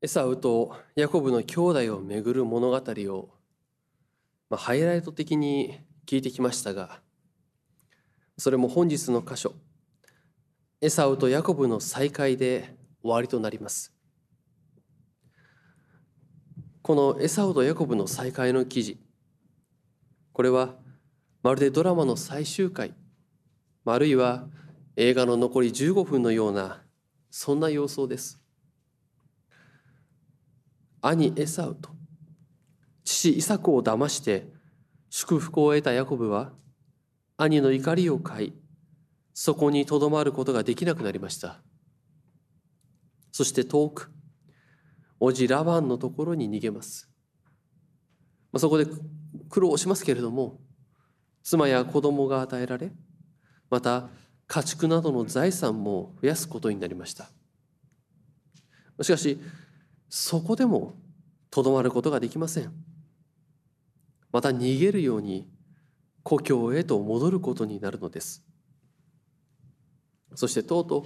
エサウとヤコブの兄弟をめぐる物語を、まあ、ハイライト的に聞いてきましたがそれも本日の箇所エサウとヤコブの再会で終わりとなります。このエサウとヤコブの再会の記事これはまるでドラマの最終回あるいは映画の残り15分のようなそんな様相です。兄エサウと。父イサクを騙して祝福を得たヤコブは兄の怒りを買いそこにとどまることができなくなりました。そして遠く叔父ラバンのところに逃げます。まあそこで苦労しますけれども妻や子供が与えられまた家畜などの財産も増やすことになりました。しかしそこでもとどまることができません。また逃げるように故郷へと戻ることになるのです。そしてとうとう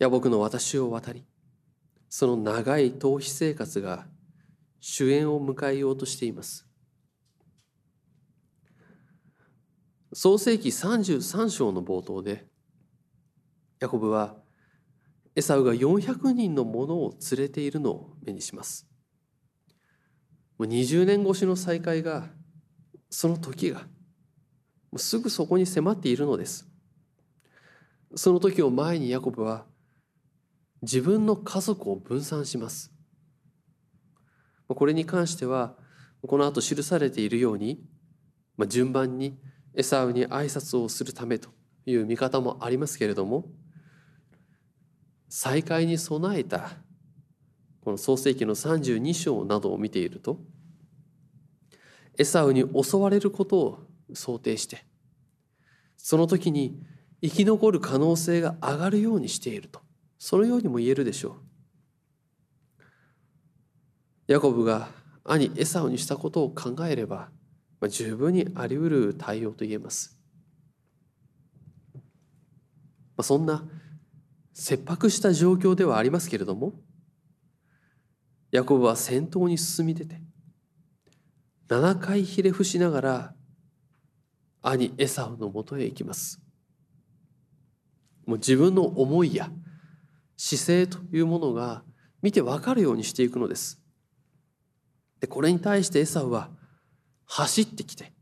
野木の私を渡りその長い逃避生活が主演を迎えようとしています。創世紀33章の冒頭でヤコブはエサウが400人の者を連れているのを目にします。もう20年越しの再会がその時がすぐそこに迫っているのです。その時を前にヤコブは自分の家族を分散します。これに関してはこの後記されているようにまあ順番にエサウに挨拶をするためという見方もありますけれども再会に備えたこの創世記の32章などを見ているとエサウに襲われることを想定してその時に生き残る可能性が上がるようにしているとそのようにも言えるでしょうヤコブが兄エサウにしたことを考えればまあ、十分にあり得る対応と言えます。まあ、そんな切迫した状況ではありますけれどもヤコブは先頭に進み出て7回ひれ伏しながら兄エサウのもとへ行きます。もう自分の思いや姿勢というものが見て分かるようにしていくのです。でこれに対してエサウは走ってきて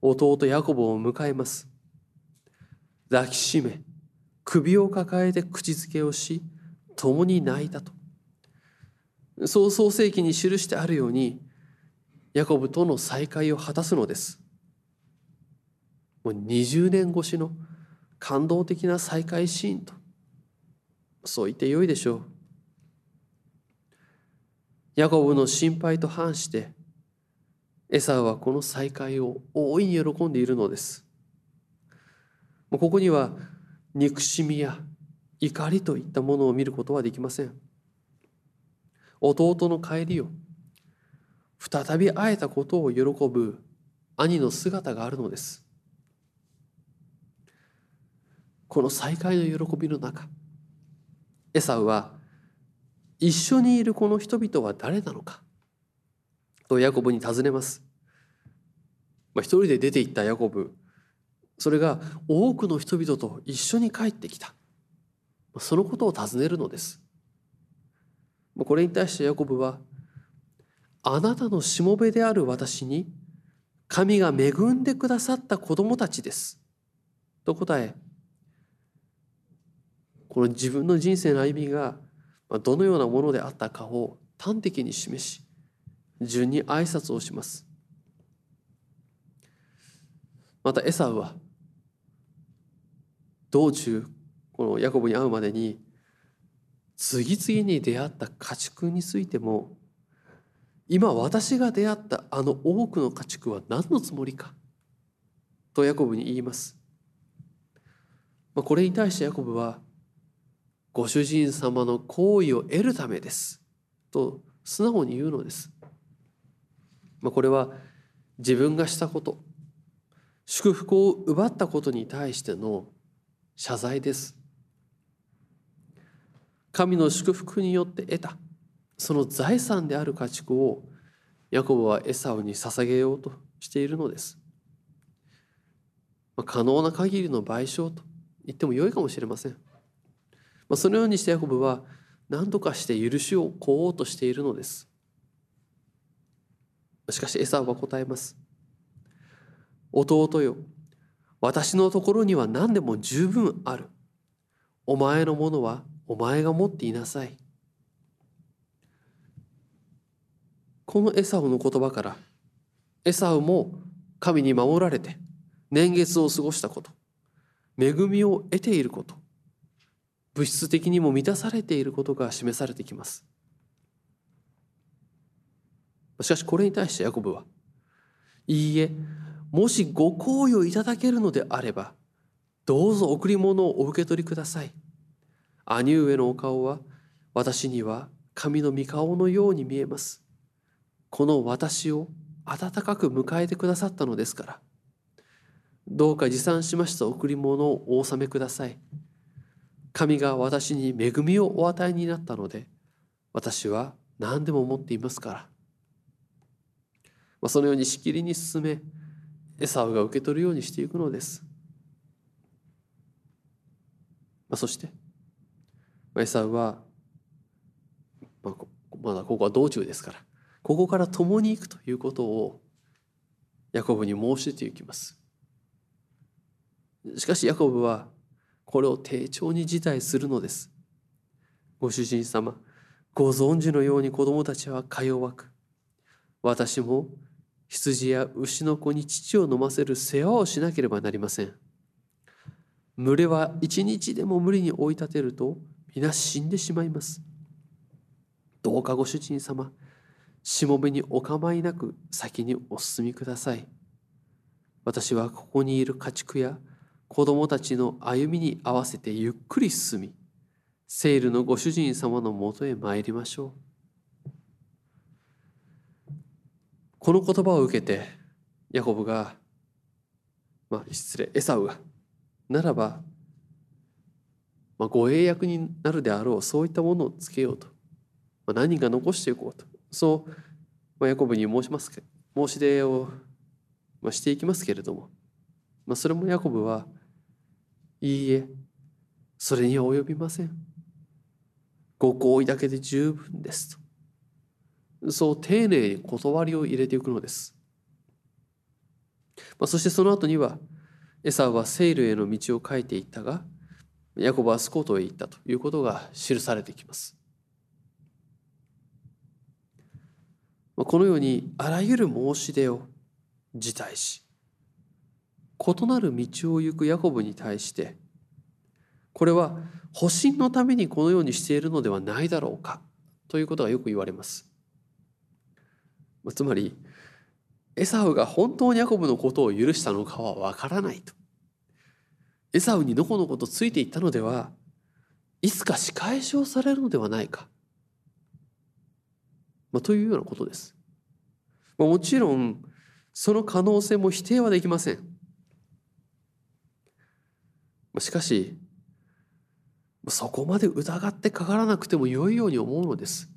弟ヤコブを迎えます抱きしめ首を抱えて口づけをし共に泣いたと。創創世記に記してあるようにヤコブとの再会を果たすのです。もう20年越しの感動的な再会シーンと。そう言ってよいでしょう。ヤコブの心配と反してエサウはこの再会を大いに喜んでいるのです。ここには憎しみや怒りといったものを見ることはできません。弟の帰りを再び会えたことを喜ぶ兄の姿があるのです。この再会の喜びの中エサウは一緒にいるこの人々は誰なのか？とヤコブに尋ねます。まあ、一人で出て行ったヤコブそれが多くの人々と一緒に帰ってきた。そのことを尋ねるのです。これに対してヤコブは「あなたのしもべである私に神が恵んでくださった子供たちです」と答えこの自分の人生の歩みがどのようなものであったかを端的に示し順に挨拶をします。またエサウは道中このヤコブに会うまでに次々に出会った家畜についても今私が出会ったあの多くの家畜は何のつもりかとヤコブに言います。これに対してヤコブはご主人様の好意を得るためですと素直に言うのです。まあ、これは自分がしたこと祝福を奪ったことに対しての謝罪です神の祝福によって得たその財産である家畜をヤコブはエサウに捧げようとしているのです。まあ、可能な限りの賠償と言っても良いかもしれません。まあ、そのようにしてヤコブは何とかして許しを請おうとしているのです。しかしエサウは答えます。弟よ、私のところには何でも十分ある。お前のものはお前が持っていなさい。このエサウの言葉からエサウも神に守られて年月を過ごしたこと恵みを得ていること物質的にも満たされていることが示されてきますしかしこれに対してヤコブはいいえもしご好意をいただけるのであればどうぞ贈り物をお受け取りください。兄上のお顔は私には神の御顔のように見えます。この私を温かく迎えてくださったのですから。どうか持参しました贈り物をお納めください。神が私に恵みをお与えになったので私は何でも持っていますから、まあ、そのようにしきりに進めエサウが受け取るようにしていくのです、まあ、そしてエサウは、まあ、まだここは道中ですからここから共に行くということをヤコブに申し出ていきます。しかしヤコブはこれを丁重に辞退するのです。ご主人様ご存知のように子供たちはか弱く私も羊や牛の子に乳を飲ませる世話をしなければなりません。群れは一日でも無理に追い立てると皆死んでしまいます。どうかご主人様しもべにお構いなく先にお進みください。私はここにいる家畜や子供たちの歩みに合わせてゆっくり進みセールのご主人様のもとへ参りましょう。この言葉を受けてヤコブがまあ失礼エサウがならば、まあ、ご英訳になるであろうそういったものをつけようと、まあ、何が残していこうとそう、まあ、ヤコブに申します申し出を、まあ、していきますけれども、まあ、それもヤコブはいいえ、それには及びません。ご好意だけで十分ですと。そう丁寧に断りを入れていくのです。まあ、そしてその後には、エサウはセイルへの道を書いていったが、ヤコブはスコートへ行ったということが記されてきます。このようにあらゆる申し出を辞退し異なる道を行くヤコブに対してこれは保身のためにこのようにしているのではないだろうかということがよく言われます。つまりエサウが本当にヤコブのことを許したのかはわからないと。エサウにのこのことついていったのではいつか仕返しをされるのではないか、まあ、というようなことです。まあ、もちろんその可能性も否定はできません。まあしかしそこまで疑ってかからなくてもよいように思うのです。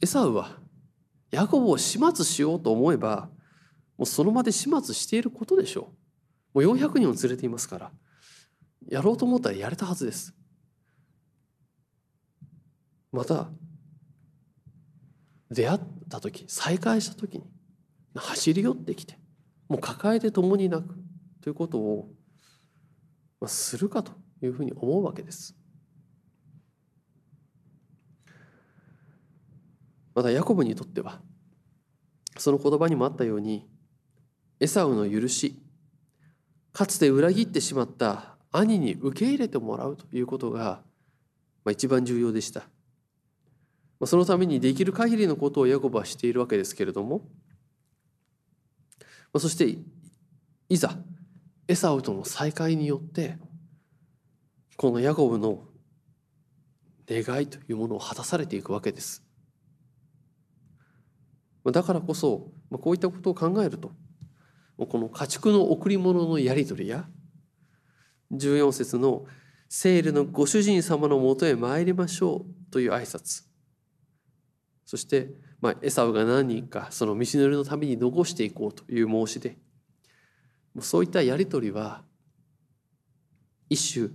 エサウはヤコブを始末しようと思えばもうその場で始末していることでしょう。もう400人を連れていますからやろうと思ったらやれたはずです。また出会った時再会した時に走り寄ってきてもう抱えて共に泣くということをするかというふうに思うわけです。またヤコブにとってはその言葉にもあったようにエサウの許しかつて裏切ってしまった兄に受け入れてもらうということが一番重要でした。そのためにできる限りのことをヤコブはしているわけですけれどもそしていざエサウとの再会によってこのヤコブの願いというものを果たされていくわけです。だからこそこういったことを考えるとこの家畜の贈り物のやり取りや14節の「セールのご主人様のもとへ参りましょう」という挨拶そして、まあ、エサウが何人かその道のりのために残していこうという申し出そういったやり取りは一種、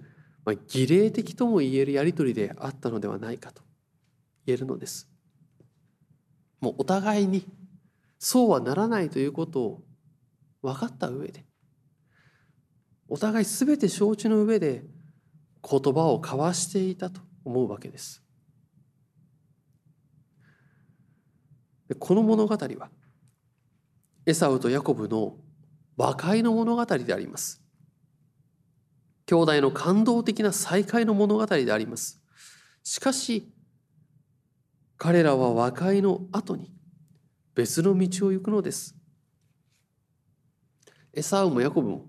まあ、儀礼的とも言えるやり取りであったのではないかと言えるのです。もうお互いにそうはならないということを分かった上でお互い全て承知の上で言葉を交わしていたと思うわけです。この物語はエサウとヤコブの和解の物語であります。兄弟の感動的な再会の物語であります。しかし彼らは和解の後に別の道を行くのです。エサウもヤコブも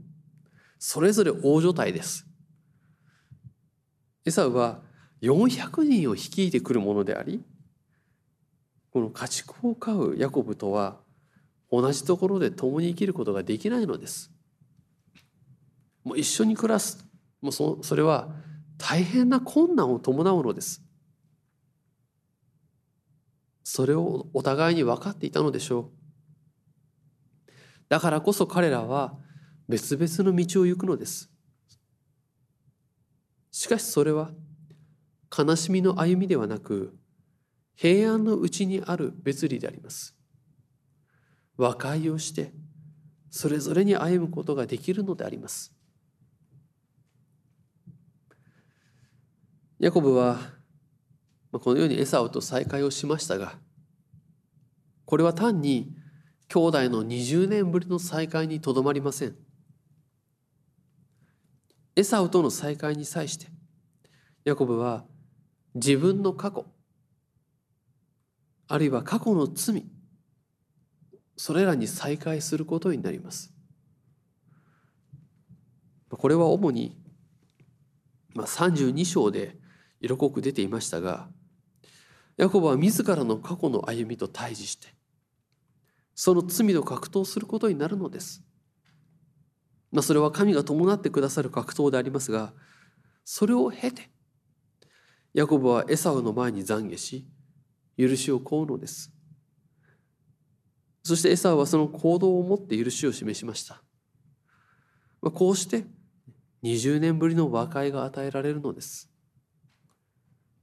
それぞれ大所帯です。エサウは400人を率いてくるものでありこの家畜を飼うヤコブとは同じところで共に生きることができないのです。もう一緒に暮らすもうそそれは大変な困難を伴うのです。それをお互いに分かっていたのでしょう。だからこそ彼らは別々の道を行くのです。しかしそれは悲しみの歩みではなく平安のうちにある別離であります。和解をしてそれぞれに歩むことができるのであります。ヤコブはこのようにエサウと再会をしましたがこれは単に兄弟の20年ぶりの再会にとどまりません。エサウとの再会に際してヤコブは自分の過去あるいは過去の罪それらに再会することになります。これは主にまあ32章で色濃く出ていましたがヤコブは自らの過去の歩みと対峙してその罪と格闘することになるのです。まあ、それは神が伴ってくださる格闘でありますがそれを経てヤコブはエサウの前に懺悔し許しを請うのです。そしてエサウはその行動をもって許しを示しました。まあ、こうして20年ぶりの和解が与えられるのです。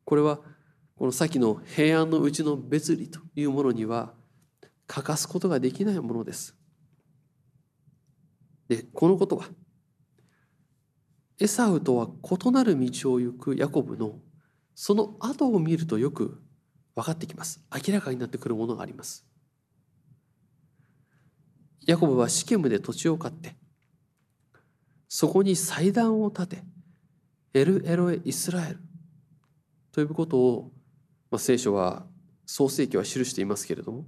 これはこの先の平安のうちの別離というものには欠かすことができないものです。でこのことはエサウとは異なる道を行くヤコブのその後を見るとよく分かってきます明らかになってくるものがありますヤコブはシケムで土地を買ってそこに祭壇を建てエルエロエイスラエルということを、まあ、聖書は創世記は記していますけれども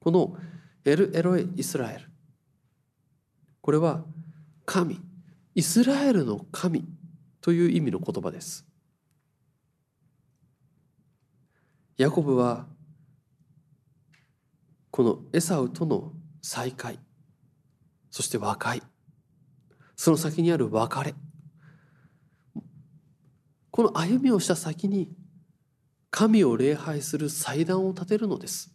このエルエロエイスラエル。これは神イスラエルの神という意味の言葉です。ヤコブはこのエサウとの再会そして和解。その先にある別れ。この歩みをした先に神を礼拝する祭壇を建てるのです。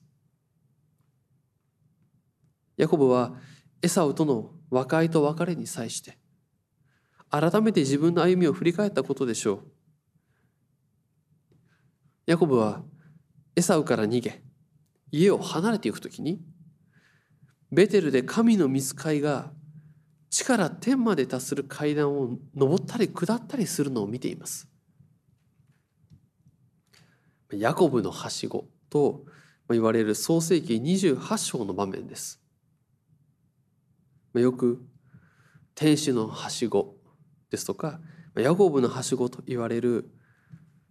ヤコブはエサウとの和解と別れに際して改めて自分の歩みを振り返ったことでしょう。ヤコブはエサウから逃げ家を離れていくときにベテルで神の見つかいが地から天まで達する階段を登ったり下ったりするのを見ています。ヤコブのはしごと言われる創世紀28章の場面です。よく天使のはしごですとかヤコブのはしごと言われる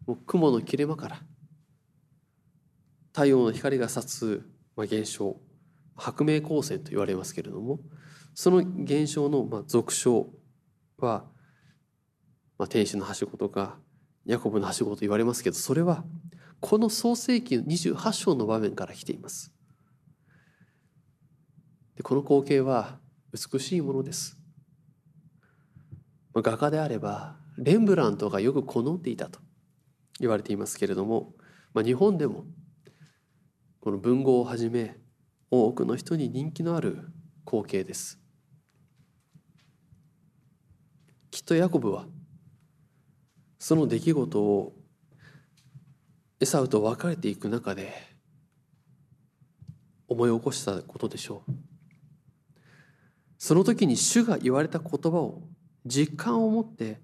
もう雲の切れ間から太陽の光が差つ現象白明光線と言われますけれどもその現象の俗称は、天使のはしごとかヤコブのはしごと言われますけどそれはこの創世記の28章の場面から来ています。でこの光景は美しいものです。画家であればレンブラントがよく好んでいたと言われていますけれども、まあ、日本でもこの文豪をはじめ多くの人に人気のある光景です。きっとヤコブはその出来事をエサウと別れていく中で思い起こしたことでしょう。その時に主が言われた言葉を実感を持って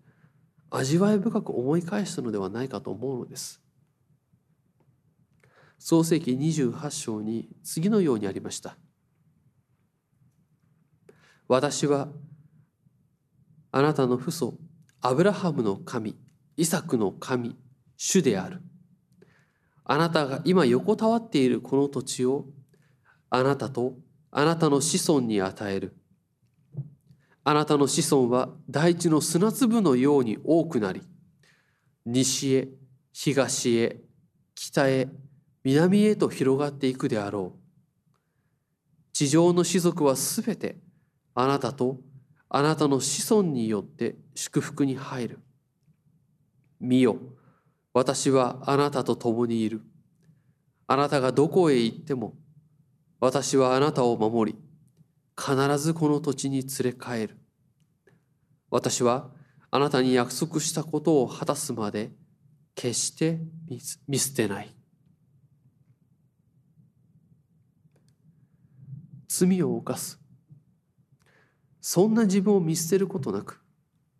味わい深く思い返したのではないかと思うのです。創世紀28章に次のようにありました。私はあなたの父祖アブラハムの神イサクの神主である。あなたが今横たわっているこの土地をあなたとあなたの子孫に与える。あなたの子孫は大地の砂粒のように多くなり西へ東へ北へ南へと広がっていくであろう。地上の士族はすべてあなたとあなたの子孫によって祝福に入る。見よ。私はあなたと共にいるあなたがどこへ行っても私はあなたを守り必ずこの土地に連れ帰る。私はあなたに約束したことを果たすまで決して見捨てない。罪を犯す。そんな自分を見捨てることなく、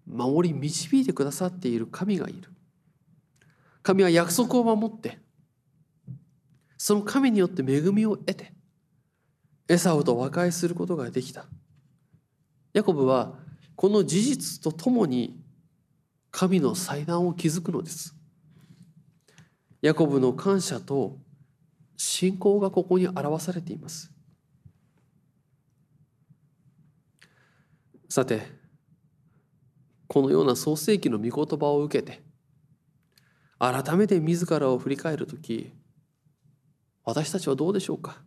守り導いてくださっている神がいる。神は約束を守って、その神によって恵みを得て、エサウと和解することができた。ヤコブはこの事実とともに神の祭壇を築くのです。ヤコブの感謝と信仰がここに表されています。さて、このような創世記の御言葉を受けて、改めて自らを振り返るとき、私たちはどうでしょうか？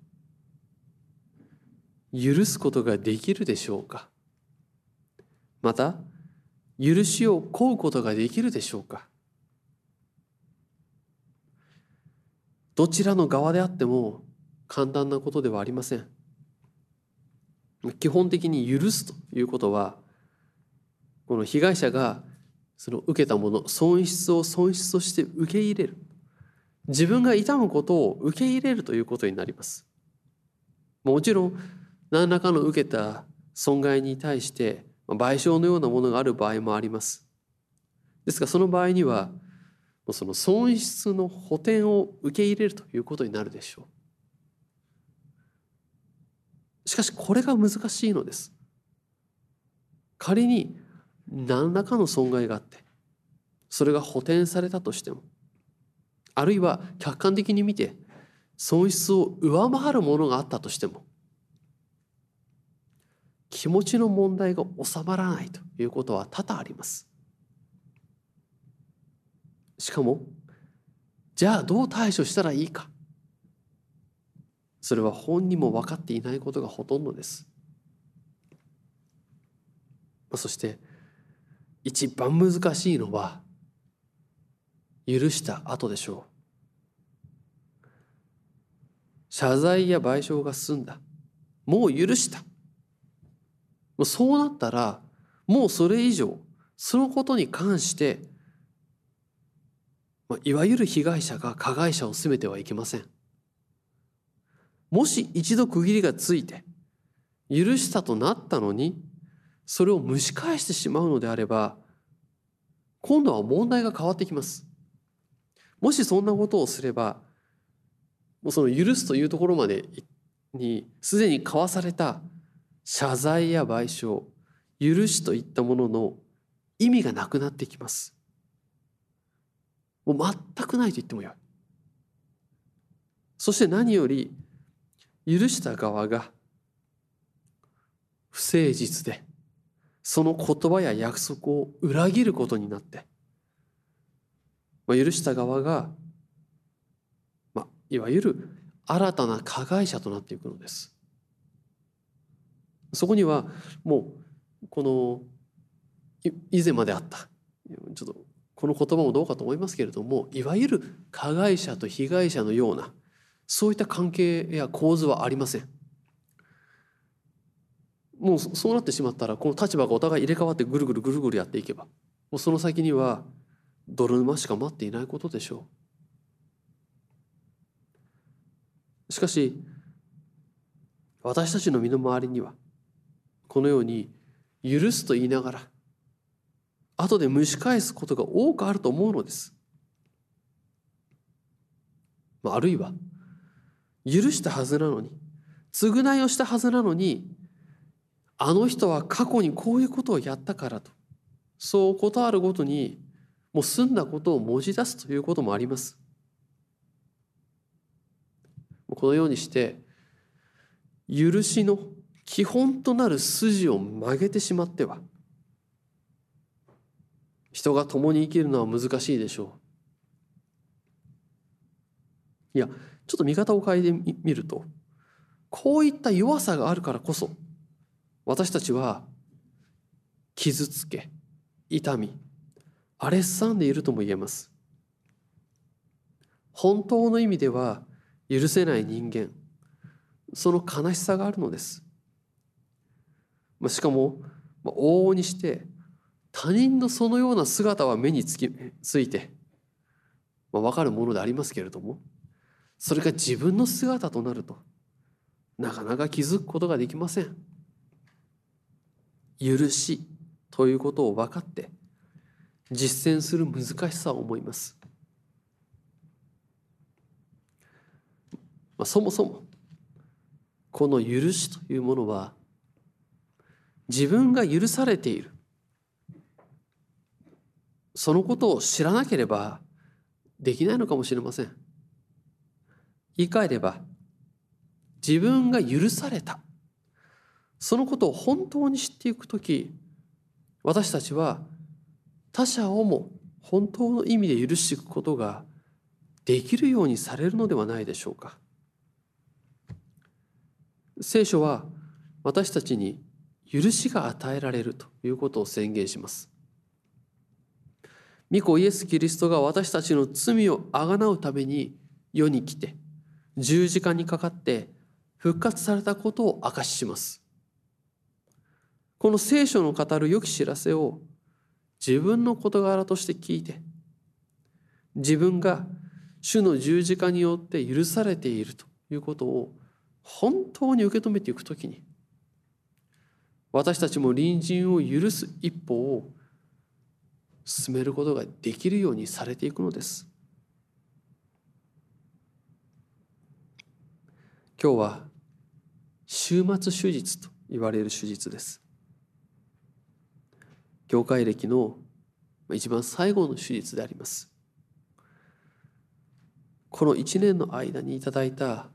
許すことができるでしょうか？また許しを請うことができるでしょうか？どちらの側であっても簡単なことではありません。基本的に許すということはこの被害者がその受けたもの損失を損失として受け入れる自分が痛むことを受け入れるということになりますもちろん何らかの受けた損害に対して賠償のようなものがある場合もあります。ですがその場合にはその損失の補填を受け入れるということになるでしょう。しかしこれが難しいのです。仮に何らかの損害があってそれが補填されたとしてもあるいは客観的に見て損失を上回るものがあったとしても気持ちの問題が収まらないということは多々あります。しかもじゃあどう対処したらいいかそれは本人も分かっていないことがほとんどです。そして一番難しいのは許した後でしょう。謝罪や賠償が済んだ。もう許した。そうなったらもうそれ以上そのことに関していわゆる被害者が加害者を責めてはいけません。もし一度区切りがついて許したとなったのにそれを蒸し返してしまうのであれば今度は問題が変わってきます。もしそんなことをすればもうその許すというところまでにすでに交わされた謝罪や賠償許しといったものの意味がなくなってきますもう全くないと言ってもよいそして何より許した側が不誠実でその言葉や約束を裏切ることになって、まあ、許した側が、まあ、いわゆる新たな加害者となっていくのです。そこにはもうこの以前まであったちょっとこの言葉もどうかと思いますけれどもいわゆる加害者と被害者のようなそういった関係や構図はありません。もうそうなってしまったらこの立場がお互い入れ替わってぐるぐるぐるぐるやっていけばもうその先には泥沼しか待っていないことでしょう。しかし私たちの身の回りにはこのように許すと言いながら後で蒸し返すことが多くあると思うのです。あるいは許したはずなのに償いをしたはずなのにあの人は過去にこういうことをやったからとそうことあるごとにもう済んだことを文字出すということもあります。このようにして許しの基本となる筋を曲げてしまっては人が共に生きるのは難しいでしょう。いやちょっと見方を変えてみるとこういった弱さがあるからこそ私たちは傷つけ痛みアレッサンでいるとも言えます本当の意味では許せない人間その悲しさがあるのですしかも往々にして他人のそのような姿は目につきついて、まあ、分かるものでありますけれどもそれが自分の姿となるとなかなか気づくことができません。許しということを分かって実践する難しさを思います。まあ、そもそもこの許しというものは自分が許されているそのことを知らなければできないのかもしれません。言い換えれば自分が許されたそのことを本当に知っていく時私たちは他者をも本当の意味で許していくことができるようにされるのではないでしょうか。聖書は私たちに許しが与えられるということを宣言します。御子イエス・キリストが私たちの罪をあがなうために世に来て十字架にかかって復活されたことを証しします。この聖書の語る良き知らせを自分の事柄として聞いて自分が主の十字架によって許されているということを本当に受け止めていくときに私たちも隣人を許す一歩を進めることができるようにされていくのです。今日は終末手術と言われる手術です。教会歴の一番最後の手術であります。この一年の間にいただいた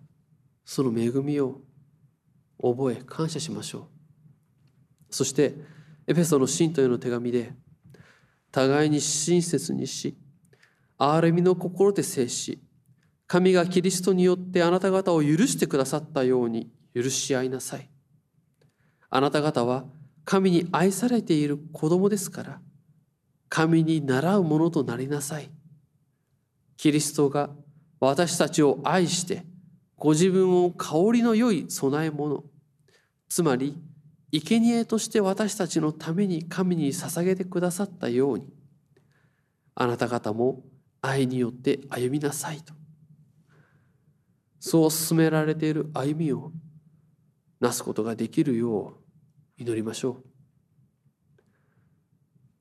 その恵みを覚え感謝しましょう。そしてエペソの信徒への手紙で互いに親切にし憐れみの心で接し神がキリストによってあなた方を許してくださったように許し合いなさい。あなた方は神に愛されている子供ですから、神に習うものとなりなさい。キリストが私たちを愛して、ご自分を香りの良い供え物、つまり、生贄として私たちのために神に捧げてくださったように、あなた方も愛によって歩みなさいと。そう進められている歩みをなすことができるよう祈りましょう。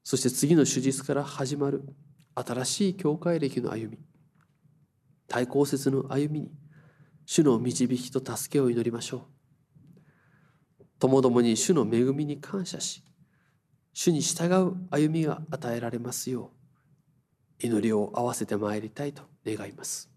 そして次の手術から始まる新しい教会歴の歩み対抗説の歩みに主の導きと助けを祈りましょう。ともどもに主の恵みに感謝し主に従う歩みが与えられますよう祈りを合わせてまいりたいと願います。